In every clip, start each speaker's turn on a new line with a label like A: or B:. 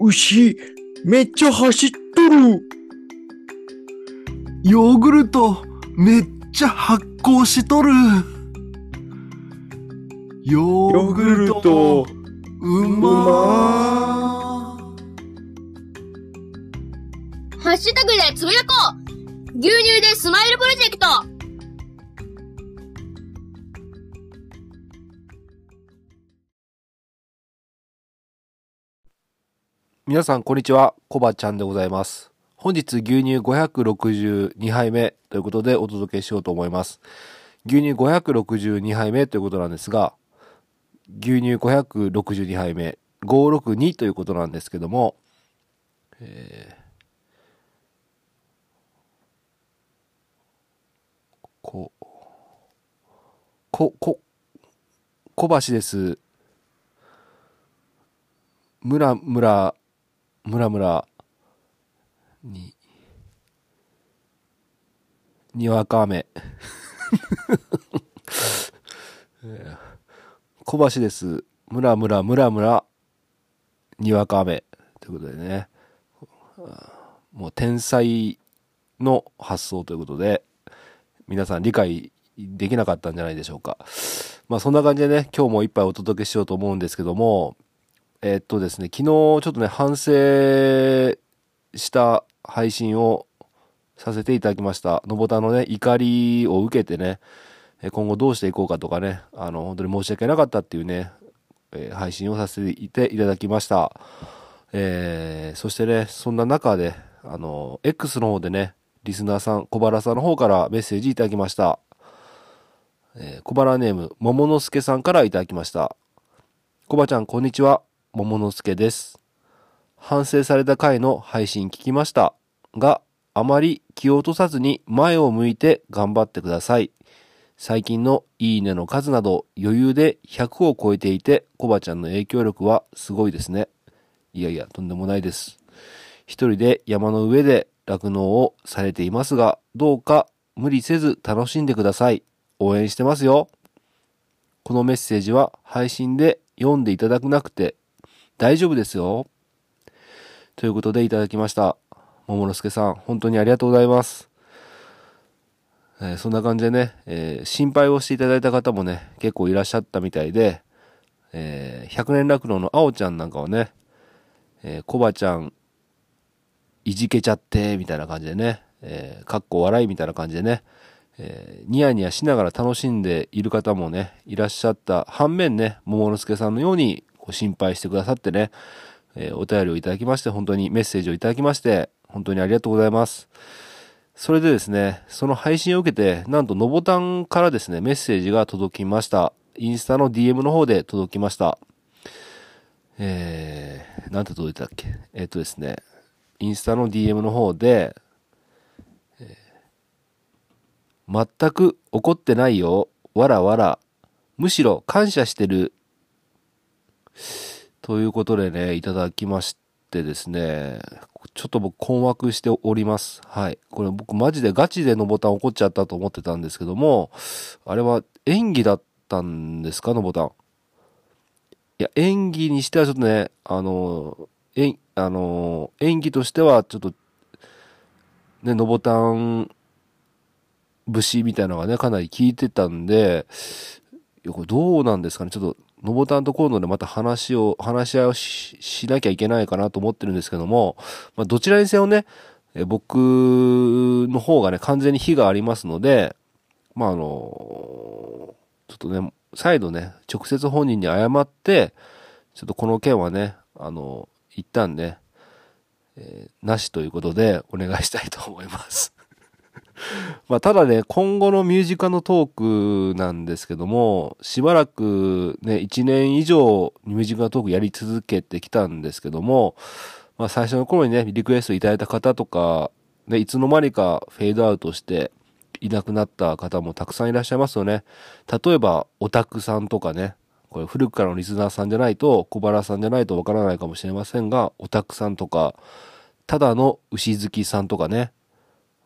A: 牛、めっちゃ走っとる。
B: ヨーグルト、めっちゃ発酵しとる。ヨーグルト、うまー。
C: ハッシュタグでつぶやこう牛乳でスマイルプロジェクト
D: 皆さん、こんにちは。コバちゃんでございます。本日、牛乳562杯目ということでお届けしようと思います。牛乳562杯目ということなんですが、牛乳562杯目、562ということなんですけども、えーこ、こ、こ、小橋です。むらむら、むらむら、に、にわか雨。小橋です。むらむらむらむら、にわか雨。ということでね。もう天才の発想ということで、皆さん理解できなかったんじゃないでしょうか。まあそんな感じでね、今日も一杯お届けしようと思うんですけども、えーっとですね、昨日ちょっとね、反省した配信をさせていただきました。のぼたのね、怒りを受けてね、今後どうしていこうかとかね、あの、本当に申し訳なかったっていうね、え配信をさせていていただきました。えーそしてね、そんな中で、あの、X の方でね、リスナーさん、小原さんの方からメッセージいただきました。えー小原ネーム、桃之助さんからいただきました。コバちゃん、こんにちは。桃之助です。反省された回の配信聞きました。が、あまり気を落とさずに前を向いて頑張ってください。最近のいいねの数など余裕で100を超えていて、コバちゃんの影響力はすごいですね。いやいや、とんでもないです。一人で山の上で酪農をされていますが、どうか無理せず楽しんでください。応援してますよ。このメッセージは配信で読んでいただくなくて大丈夫ですよ。ということでいただきました。桃之助さん、本当にありがとうございます。えーそんな感じでね、えー心配をしていただいた方もね、結構いらっしゃったみたいで、えー百年酪農のあおちゃんなんかはね、えー、コバちゃん、いじけちゃって、みたいな感じでね、えーかっこ笑いみたいな感じでね、えーニヤニヤしながら楽しんでいる方もね、いらっしゃった反面ね、桃之助さんのようにこう心配してくださってね、えーお便りをいただきまして、本当にメッセージをいただきまして、本当にありがとうございます。それでですね、その配信を受けて、なんとのぼたんからですね、メッセージが届きました。インスタの DM の方で届きました。えー、なんて届いたっけ？えっ、とですね、インスタの DM の方で、全く怒ってないよ。わらわら。むしろ感謝してる。ということでね、いただきましてですね、ちょっと僕困惑しております。はい。これ僕マジでガチでのボタン怒っちゃったと思ってたんですけども、あれは演技だったんですか？のボタン。いや、演技にしてはちょっとね、あの、演、あの、演技としてはちょっと、ね、のボタン節みたいなのがね、かなり効いてたんで、いや、これどうなんですかね？ちょっと、のぼたんと今度でまた話を、話し合いをしなきゃいけないかなと思ってるんですけども、まあ、どちらにせよね、え僕の方がね、完全に非がありますので、まあ、あの、ちょっとね、再度ね、直接本人に謝って、ちょっとこの件はね、あの、一旦ね、えーなしということでお願いしたいと思います。まあ、ただね、今後のミュージカルのトークなんですけども、しばらくね、1年以上ミュージカルトークやり続けてきたんですけども、まあ、最初の頃にね、リクエストいただいた方とか、ね、いつの間にかフェードアウトしていなくなった方もたくさんいらっしゃいますよね。例えば、オタクさんとかね、これ古くからのリスナーさんじゃないと、小原さんじゃないとわからないかもしれませんが、オタクさんとか、ただの牛好きさんとかね、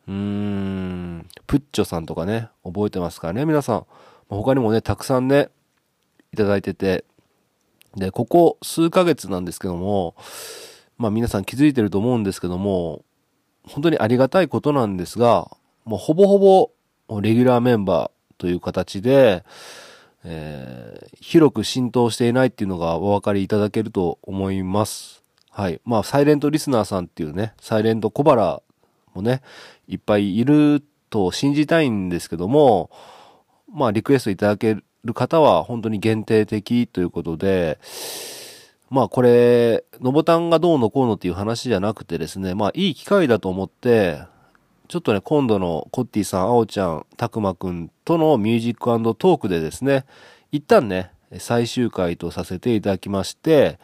D: うーん、プッチョさんとかね、覚えてますからね、皆さん。他にもね、たくさんね、いただいてて、で、ここ数ヶ月なんですけども、まあ皆さん気づいてると思うんですけども、本当にありがたいことなんですが、もうほぼほぼレギュラーメンバーという形で、えー、広く浸透していないっていうのがお分かりいただけると思います。はい。まあ、サイレントリスナーさんっていうね、サイレント小腹もね、いっぱいいると信じたいんですけども、まあ、リクエストいただける方は本当に限定的ということで、まあこれ、のボタンがどうのこうのっていう話じゃなくてですね、まあいい機会だと思って、ちょっとね、今度のコッティさん、あおちゃん、たくまくんとのミュージックトークでですね、一旦ね、最終回とさせていただきまして、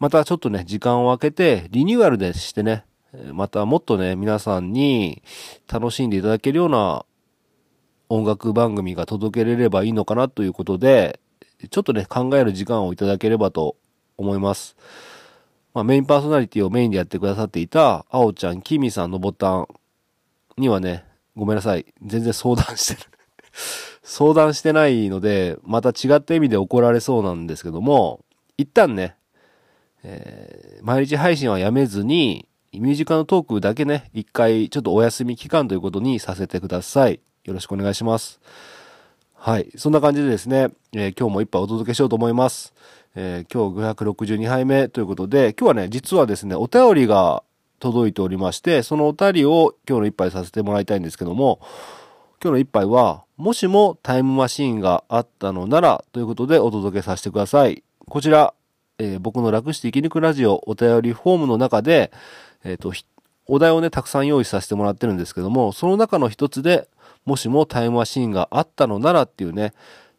D: またちょっとね、時間を空けて、リニューアルでしてね、またもっとね、皆さんに楽しんでいただけるような音楽番組が届けれればいいのかなということで、ちょっとね、考える時間をいただければと思います。まあ、メインパーソナリティをメインでやってくださっていた、あおちゃん、きみさんのボタンにはね、ごめんなさい。全然相談してる。相談してないので、また違った意味で怒られそうなんですけども、一旦ね、えー毎日配信はやめずに、ミュージカルトークだけね、一回ちょっとお休み期間ということにさせてください。よろしくお願いします。はい。そんな感じでですね、えー今日も一杯お届けしようと思います。えー今日562杯目ということで、今日はね、実はですね、お便りが届いておりまして、そのお便りを今日の一杯させてもらいたいんですけども、今日の一杯は、もしもタイムマシーンがあったのならということでお届けさせてください。こちら、えー僕の楽して生き抜くラジオお便りフォームの中で、えっ、と、お題をね、たくさん用意させてもらってるんですけども、その中の一つで、もしもタイムマシーンがあったのならっていうね、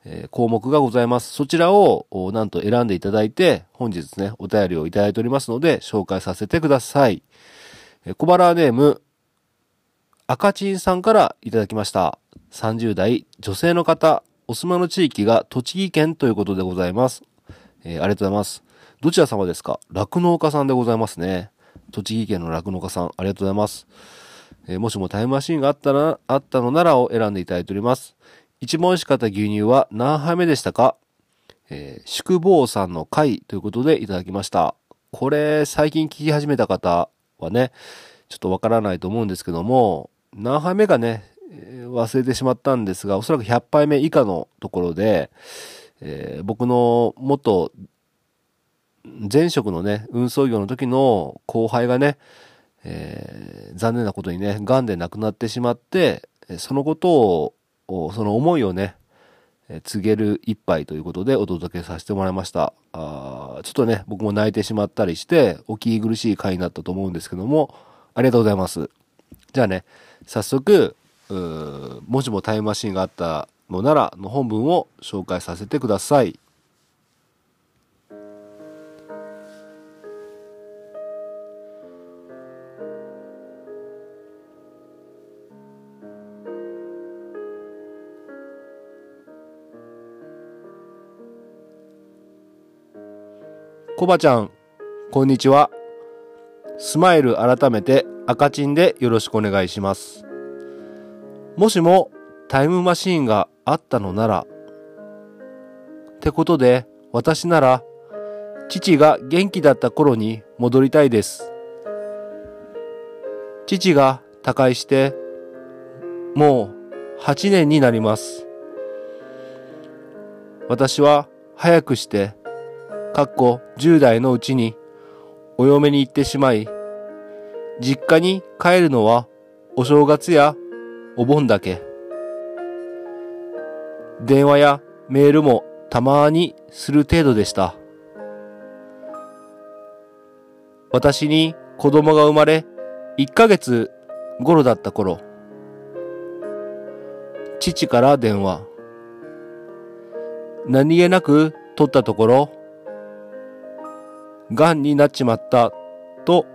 D: えー項目がございます。そちらを、なんと選んでいただいて、本日ね、お便りをいただいておりますので、紹介させてください。えー小腹ネーム、赤チンさんからいただきました。30代女性の方、お住まいの地域が栃木県ということでございます。えーありがとうございます。どちら様ですか？酪農家さんでございますね。栃木県の酪農家さん、ありがとうございます。えーもしもタイムマシーンがあったら、あったのならを選んでいただいております。一番美味しかった牛乳は何杯目でしたか？えー宿坊さんの会ということでいただきました。これ、最近聞き始めた方はね、ちょっとわからないと思うんですけども、何杯目かね、え忘れてしまったんですが、おそらく100杯目以下のところで、えー僕の元前職のね、運送業の時の後輩がね、えー残念なことにね、癌で亡くなってしまって、そのことを、その思いをね、告げる一杯ということでお届けさせてもらいました。あちょっとね、僕も泣いてしまったりして、お聞き苦しい回になったと思うんですけども、ありがとうございます。じゃあね、早速、もしもタイムマシンがあったのならの本文を紹介させてください。コバちゃん、こんにちは。スマイル改めて赤チンでよろしくお願いします。もしもタイムマシーンがあったのなら、ってことで私なら父が元気だった頃に戻りたいです。父が他界してもう8年になります。私は早くしてかっこ10代のうちにお嫁に行ってしまい、実家に帰るのはお正月やお盆だけ。電話やメールもたまにする程度でした。私に子供が生まれ1ヶ月頃だった頃、父から電話。何気なく取ったところ、癌になっちまったと、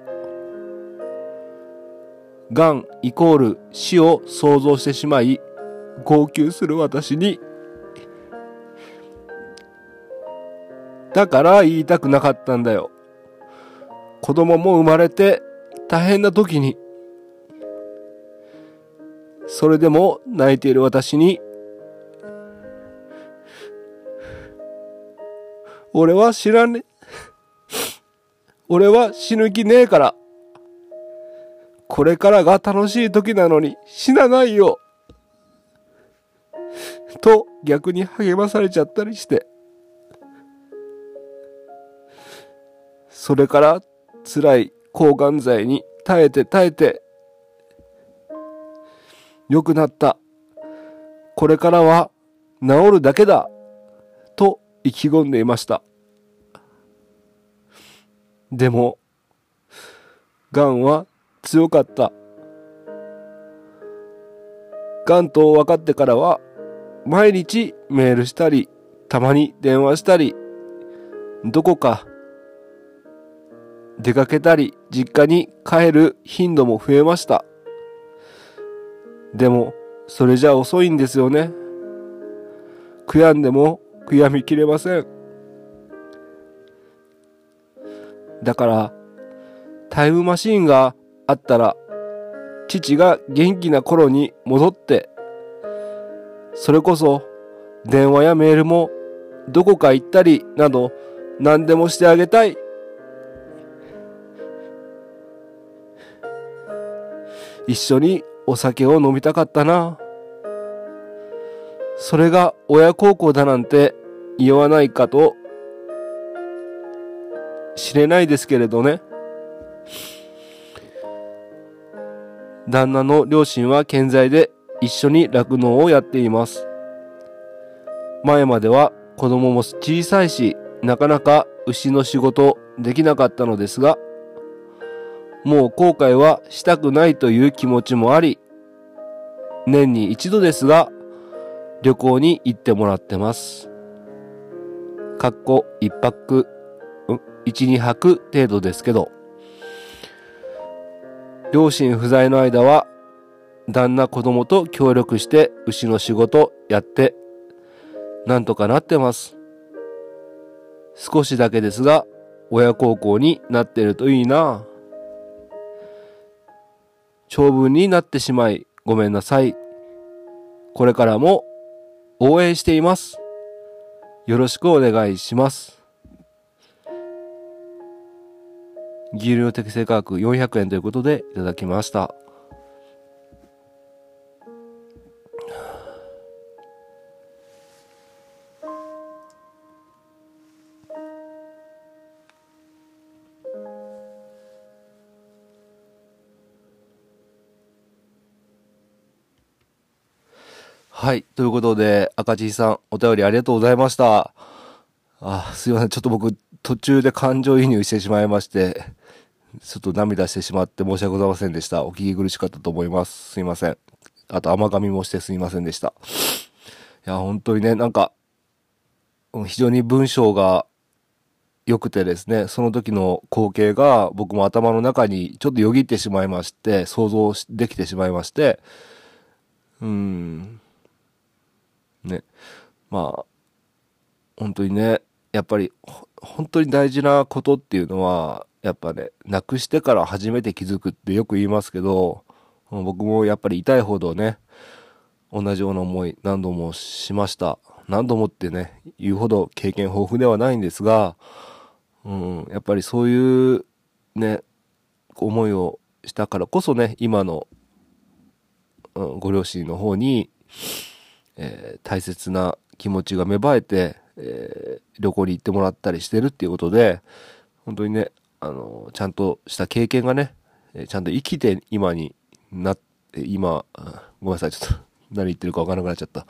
D: 癌イコール死を想像してしまい、号泣する私に、だから言いたくなかったんだよ。子供も生まれて大変な時に、それでも泣いている私に、俺は知らね、俺は死ぬ気ねえから。これからが楽しい時なのに死なないよ。と逆に励まされちゃったりして。それから辛い抗がん剤に耐えて耐えて良くなった。これからは治るだけだ。と意気込んでいました。でも、癌は強かった。癌と分かってからは、毎日メールしたり、たまに電話したり、どこか出かけたり、実家に帰る頻度も増えました。でも、それじゃ遅いんですよね。悔やんでも悔やみきれません。だから、タイムマシーンがあったら、父が元気な頃に戻って、それこそ電話やメールもどこか行ったりなど何でもしてあげたい。一緒にお酒を飲みたかったな。それが親孝行だなんて言わないかと知れないですけれどね。旦那の両親は健在で一緒に酪農をやっています。前までは子供も小さいし、なかなか牛の仕事できなかったのですが、もう後悔はしたくないという気持ちもあり、年に一度ですが、旅行に行ってもらってます。かっこ一泊、うん一二泊程度ですけど、両親不在の間は、旦那子供と協力して牛の仕事やって、なんとかなってます。少しだけですが、親孝行になってるといいな。長文になってしまいごめんなさい。これからも応援しています。よろしくお願いします。牛乳適正価格400円ということでいただきました。はい。ということで、赤字さん、お便りありがとうございました。あ、すいません。ちょっと僕、途中で感情移入してしまいまして、ちょっと涙してしまって申し訳ございませんでした。お聞き苦しかったと思います。すいません。あと、甘噛みもしてすいませんでした。いや、本当にね、なんか、非常に文章が良くてですね、その時の光景が僕も頭の中にちょっとよぎってしまいまして、想像できてしまいまして、うん、ね。まあ、本当にね、やっぱり、本当に大事なことっていうのは、やっぱね、なくしてから初めて気づくってよく言いますけど、僕もやっぱり痛いほどね、同じような思い何度もしました。何度もってね、言うほど経験豊富ではないんですが、うん、やっぱりそういうね、思いをしたからこそね、今の、うん、ご両親の方に、えー大切な気持ちが芽生えて、えー旅行に行ってもらったりしてるっていうことで、本当にね、あの、ちゃんとした経験がね、ちゃんと生きて今になって、今、ごめんなさい、ちょっと 何言ってるかわからなくなっちゃった。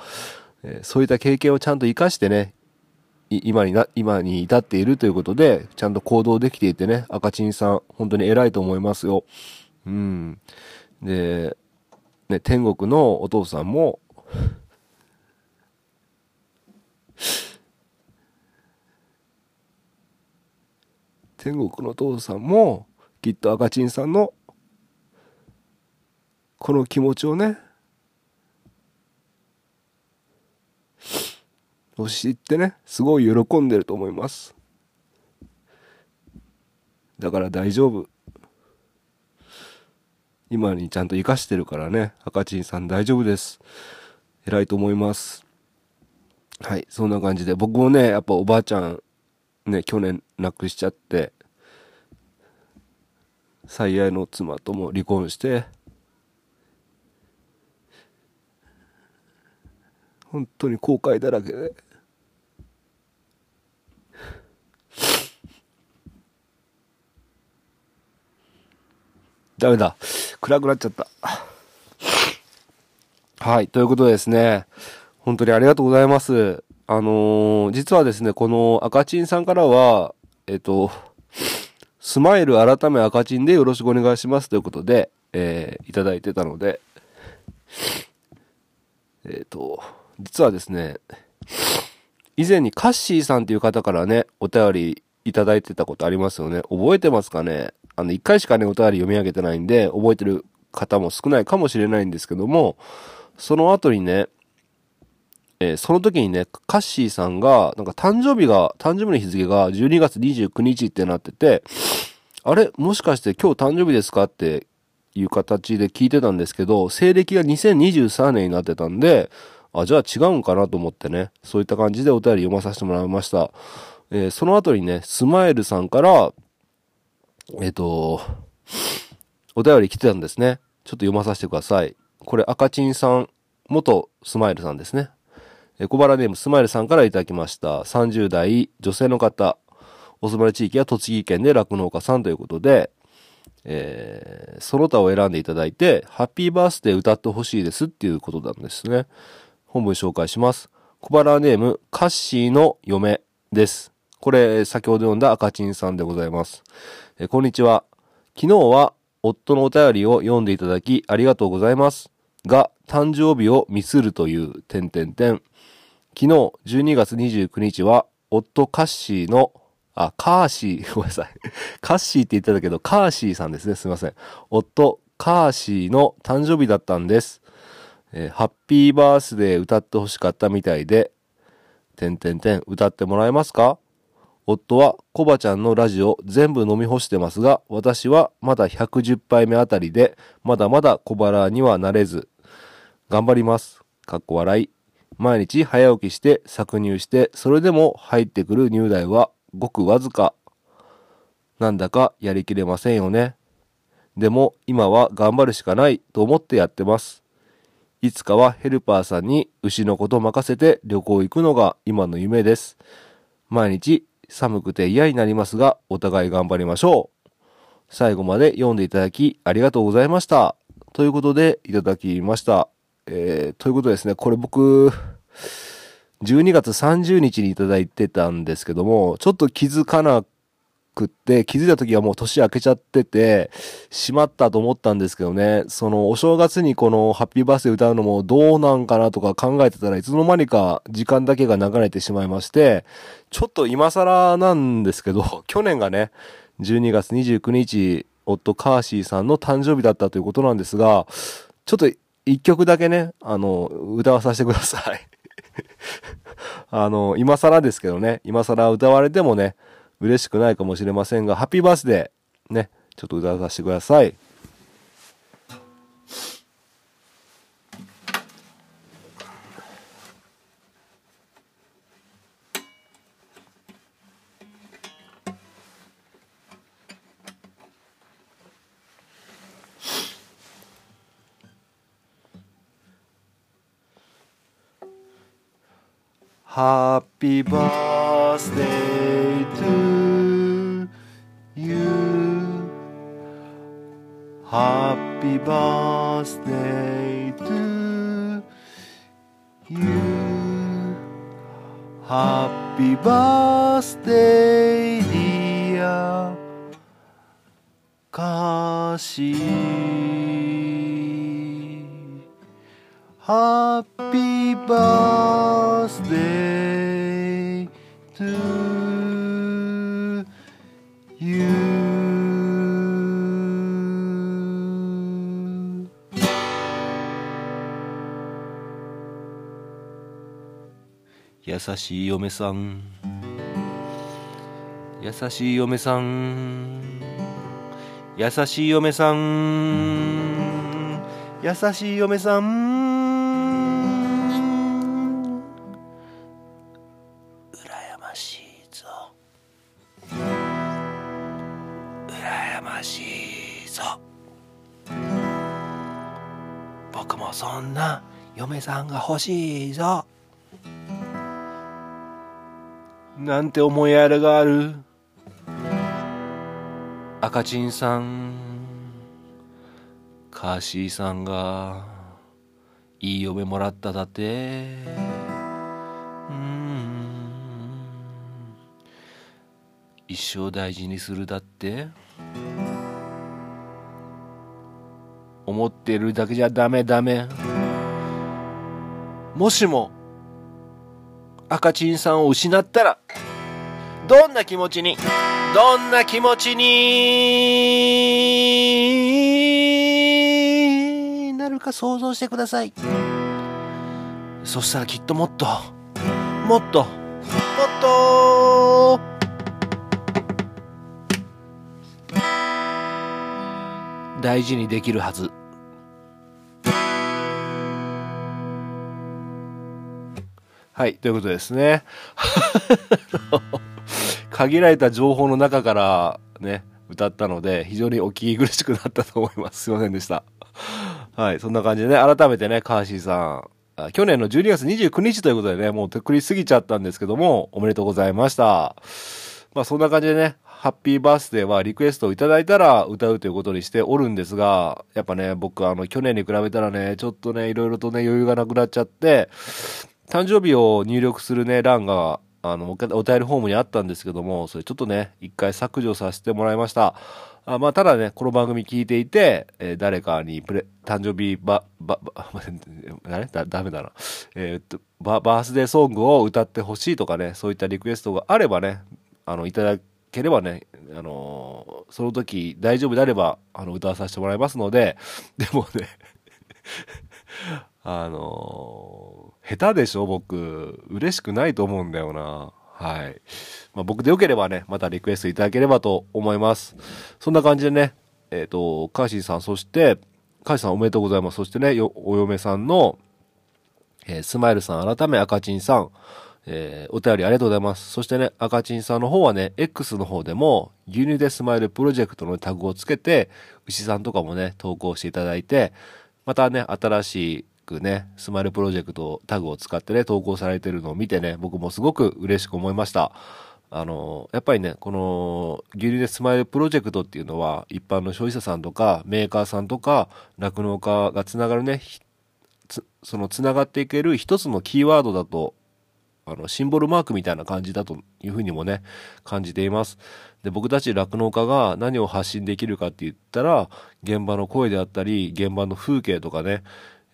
D: えそういった経験をちゃんと活かしてね、今にな、今に至っているということで、ちゃんと行動できていてね、赤チンさん、本当に偉いと思いますよ。うん。で、ね、天国のお父さんも、天国の父さんも、きっと赤チンさんの、この気持ちをね、を知ってね、すごい喜んでると思います。だから大丈夫。今にちゃんと活かしてるからね、赤チンさん大丈夫です。偉いと思います。はい、そんな感じで、僕もね、やっぱおばあちゃん、ね、去年亡くしちゃって、最愛の妻とも離婚して本当に後悔だらけで。ダメだ。暗くなっちゃった。はいということでですね本当にありがとうございます。あのー実はですねこの赤チンさんからはえっ、とスマイル改め赤チンでよろしくお願いしますということで、えーいただいてたので、えっ、と、実はですね、以前にカッシーさんという方からね、お便りいただいてたことありますよね。覚えてますかね？あの、一回しかね、お便り読み上げてないんで、覚えてる方も少ないかもしれないんですけども、その後にね、えーその時にね、カッシーさんが、なんか誕生日が、誕生日の日付が12月29日ってなってて、あれ？もしかして今日誕生日ですか？っていう形で聞いてたんですけど、西暦が2023年になってたんで、あ、じゃあ違うんかなと思ってね、そういった感じでお便り読まさせてもらいました。えーその後にね、スマイルさんから、えっ、と、お便り来てたんですね。ちょっと読まさせてください。これ赤チンさん、元スマイルさんですね。え小原ネームスマイルさんからいただきました。30代女性の方。お住まい地域は栃木県で酪農家さんということで、えーその他を選んでいただいて、ハッピーバースデー歌ってほしいですっていうことなんですね。本文紹介します。小原ネーム、カッシーの嫁です。これ、先ほど読んだ赤チンさんでございます。えーこんにちは。昨日は夫のお便りを読んでいただきありがとうございます。が、誕生日をミスるという、点々点。昨日12月29日は、夫カッシーの、あ、カーシー、ごめんなさい。カッシーって言ってたけど、カーシーさんですね。すいません。夫、カーシーの誕生日だったんです。えーハッピーバースデー歌ってほしかったみたいで、てんてんてん、歌ってもらえますか？夫はコバちゃんのラジオ全部飲み干してますが、私はまだ110杯目あたりで、まだまだ小腹にはなれず、頑張ります。かっこ笑い。毎日早起きして搾乳して、それでも入ってくる乳代はごくわずか。なんだかやりきれませんよね。でも今は頑張るしかないと思ってやってます。いつかはヘルパーさんに牛のこと任せて旅行行くのが今の夢です。毎日寒くて嫌になりますが、お互い頑張りましょう。最後まで読んでいただきありがとうございました。ということでいただきました。えー、ということですね、これ僕、12月30日にいただいてたんですけども、ちょっと気づかなくって、気づいた時はもう年明けちゃってて、しまったと思ったんですけどね、そのお正月にこのハッピーバースデー歌うのもどうなんかなとか考えてたらいつの間にか時間だけが流れてしまいまして、ちょっと今更なんですけど、去年がね、12月29日、夫カーシーさんの誕生日だったということなんですが、ちょっと一曲だけね、あの、歌わさせてください。あの、今更ですけどね、今更歌われてもね、嬉しくないかもしれませんが、ハッピーバースデー、ね、ちょっと歌わさせてください。Happy birthday to you. Happy birthday to you. Happy birthday, dear かし Happy birthday しい嫁さん。優しい嫁さん。優しい嫁さん。優しい嫁さん。羨ましいぞ。羨ましいぞ。僕もそんな嫁さんが欲しいぞ。なんて思いやりがある？赤チンさんカーシーさんがいい嫁もらっただって。うん。一生大事にするだって。思ってるだけじゃダメダメ。もしも赤チンさんを失ったらどんな気持ちにどんな気持ちになるか想像してください。そしたらきっともっともっともっと。大事にできるはず。はいということですね。限られた情報の中からね歌ったので非常にお聞き苦しくなったと思います。すいませんでした。はいそんな感じでね改めてねカーシーさん去年の12月29日ということでねもうとっくり過ぎちゃったんですけどもおめでとうございました。まあそんな感じでねハッピーバースデーはリクエストをいただいたら歌うということにしておるんですが、やっぱね、僕あの去年に比べたらね、ちょっとね、いろいろとね、余裕がなくなっちゃって、誕生日を入力するね、欄が、あの、お便りフォームにあったんですけども、それちょっとね、一回削除させてもらいました。あまあ、ただね、この番組聞いていて、えー誰かにプレ、誕生日ば、ば、ば、あれだ、ダメだな。えーっと、バ、バースデーソングを歌ってほしいとかね、そういったリクエストがあればね、あの、いただければね、あのーその時大丈夫であれば、あの、歌わさせてもらいますので、でもね、あの下手でしょ僕。嬉しくないと思うんだよな。はい。まあ、僕でよければね、またリクエストいただければと思います。そんな感じでね、えっ、と、カーシーさん、そして、カーシーさんおめでとうございます。そしてね、お嫁さんの、えースマイルさん、改め赤チンさん、えーお便りありがとうございます。そしてね、赤チンさんの方はね、X の方でも、牛乳でスマイルプロジェクトのタグをつけて、牛さんとかもね、投稿していただいて、またね、新しいくね、スマイルプロジェクトタグを使ってね、投稿されてるのを見てね、僕もすごく嬉しく思いました。あの、やっぱりね、この、牛乳でスマイルプロジェクトっていうのは、一般の消費者さんとか、メーカーさんとか、酪農家がつながるね、そのつながっていける一つのキーワードだとあのシンボルマークみたいな感じだというふうにもね感じていますで僕たち酪農家が何を発信できるかって言ったら現場の声であったり現場の風景とかね、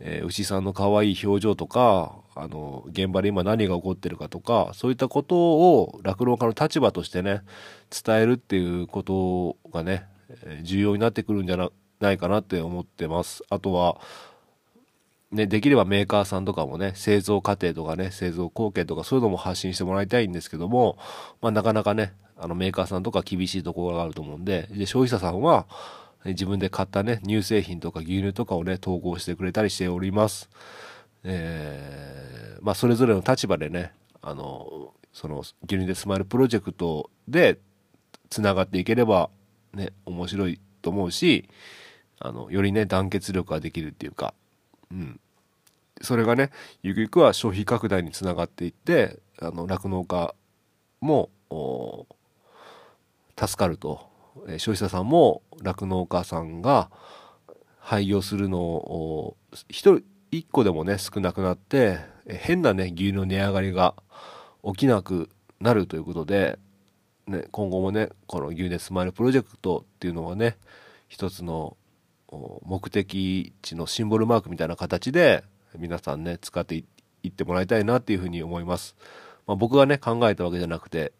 D: えー牛さんの可愛い表情とかあの現場で今何が起こってるかとかそういったことを酪農家の立場としてね伝えるっていうことがね重要になってくるんじゃないかなって思ってます。あとはね、できればメーカーさんとかもね、製造過程とかね、製造工程とかそういうのも発信してもらいたいんですけども、まあなかなかね、あのメーカーさんとか厳しいところがあると思うんで、で消費者さんは自分で買ったね、乳製品とか牛乳とかをね、投稿してくれたりしております。えーまあそれぞれの立場でね、あの、その牛乳でスマイルプロジェクトでつながっていければね、面白いと思うし、あの、よりね、団結力ができるっていうか、うん。それがね、ゆくゆくは消費拡大につながっていって、あの、酪農家も、助かると。え消費者さんも酪農家さんが廃業するのを、一人、一個でもね、少なくなって、え変なね、牛乳の値上がりが起きなくなるということで、ね、今後もね、この牛乳スマイルプロジェクトっていうのはね、一つの目的地のシンボルマークみたいな形で皆さんね使っていいってもらいたいなっていうふうに思います、まあ、僕がね考えたわけじゃなくて、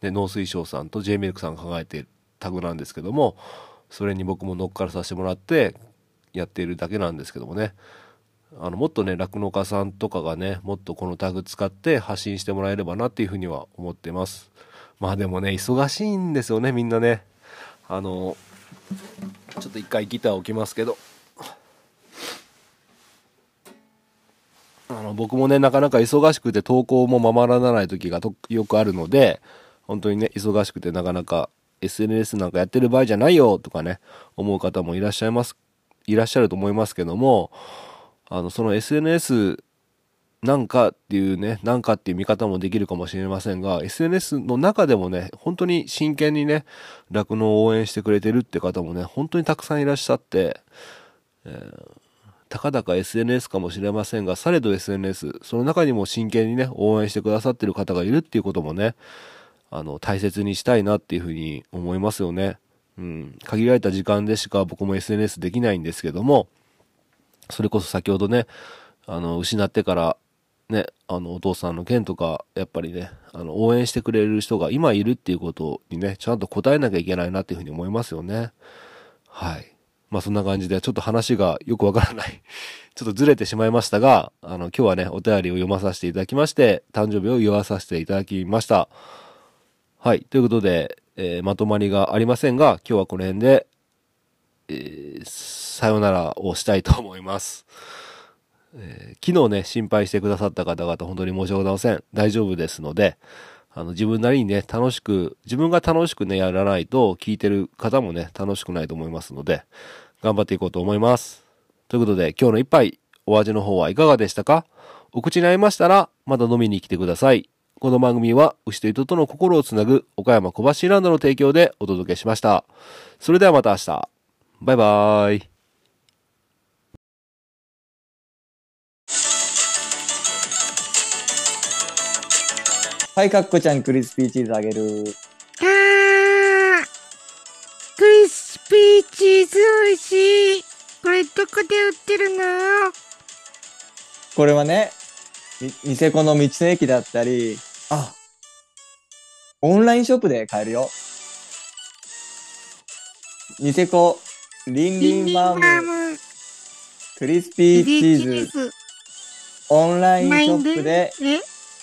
D: ね、農水省さんと J ミルクさんが考えているタグなんですけどもそれに僕も乗っからさせてもらってやっているだけなんですけどもね。あのもっとね酪農家さんとかがねもっとこのタグ使って発信してもらえればなっていうふうには思ってます。まあでもね忙しいんですよねみんなね。あのちょっと一回ギター置きますけど。あの僕もねなかなか忙しくて投稿もままならない時がよくあるので本当にね忙しくてなかなか SNS なんかやってる場合じゃないよとかね、思う方もいらっしゃいます、いらっしゃると思いますけども、あの、その SNS なんかっていうね、なんかっていう見方もできるかもしれませんが、SNS の中でもね、本当に真剣にね、酪農を応援してくれてるって方もね、本当にたくさんいらっしゃって、えーたかだか SNS かもしれませんが、されど SNS、その中にも真剣にね、応援してくださってる方がいるっていうこともね、あの、大切にしたいなっていうふうに思いますよね。うん。限られた時間でしか僕も SNS できないんですけども、それこそ先ほどね、あの、失ってから、ね、あの、お父さんの件とか、やっぱりね、あの、応援してくれる人が今いるっていうことにね、ちゃんと答えなきゃいけないなっていうふうに思いますよね。はい。まあそんな感じで、ちょっと話がよくわからない。ちょっとずれてしまいましたが、あの、今日はね、お便りを読まさせていただきまして、誕生日を言わさせていただきました。はい。ということで、えーまとまりがありませんが、今日はこの辺で、えーさよならをしたいと思います。えー昨日ね、心配してくださった方々、本当に申し訳ございません。大丈夫ですので、あの、自分なりにね、楽しく、自分が楽しくね、やらないと、聞いてる方もね、楽しくないと思いますので、頑張っていこうと思います。ということで、今日の一杯、お味の方はいかがでしたか？お口に合いましたら、また飲みに来てください。この番組は、牛と糸との心をつなぐ、岡山小橋ランドの提供でお届けしました。それではまた明日。バイバーイ。
E: はい、かっこちゃん、クリスピーチーズあげる。
A: あークリスピーチーズ美味しい。これどこで売ってるの？
E: これはね、みニセコの道の駅だったり、あ、オンラインショップで買えるよ。ニセコ、リンリンバーム、
A: ム、
E: クリスピーチーズ、
A: ズ、
E: オンラインショップで
A: え、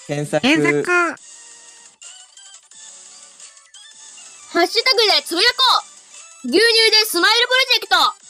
E: 検索。
A: 検索。
C: ハッシュタグでつぶやこう牛乳でスマイルプロジェクト